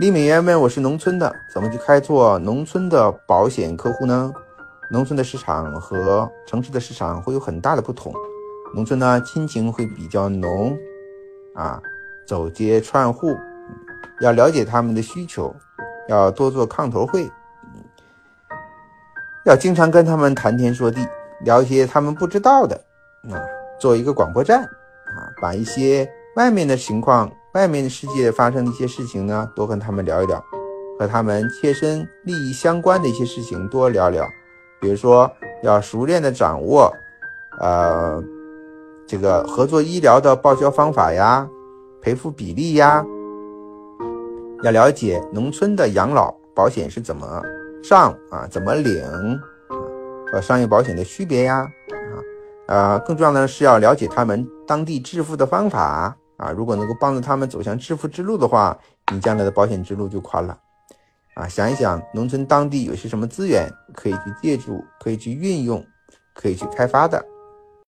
李美媛问：“我是农村的，怎么去开拓农村的保险客户呢？农村的市场和城市的市场会有很大的不同。农村呢，亲情会比较浓，啊，走街串户，要了解他们的需求，要多做炕头会，要经常跟他们谈天说地，聊一些他们不知道的，啊，做一个广播站，啊，把一些外面的情况。”外面的世界发生的一些事情呢，多跟他们聊一聊，和他们切身利益相关的一些事情多聊聊。比如说，要熟练的掌握，呃，这个合作医疗的报销方法呀，赔付比例呀，要了解农村的养老保险是怎么上啊，怎么领，和商业保险的区别呀，啊，呃，更重要的是要了解他们当地致富的方法。啊，如果能够帮助他们走向致富之路的话，你将来的保险之路就宽了。啊，想一想，农村当地有些什么资源可以去借助、可以去运用、可以去开发的。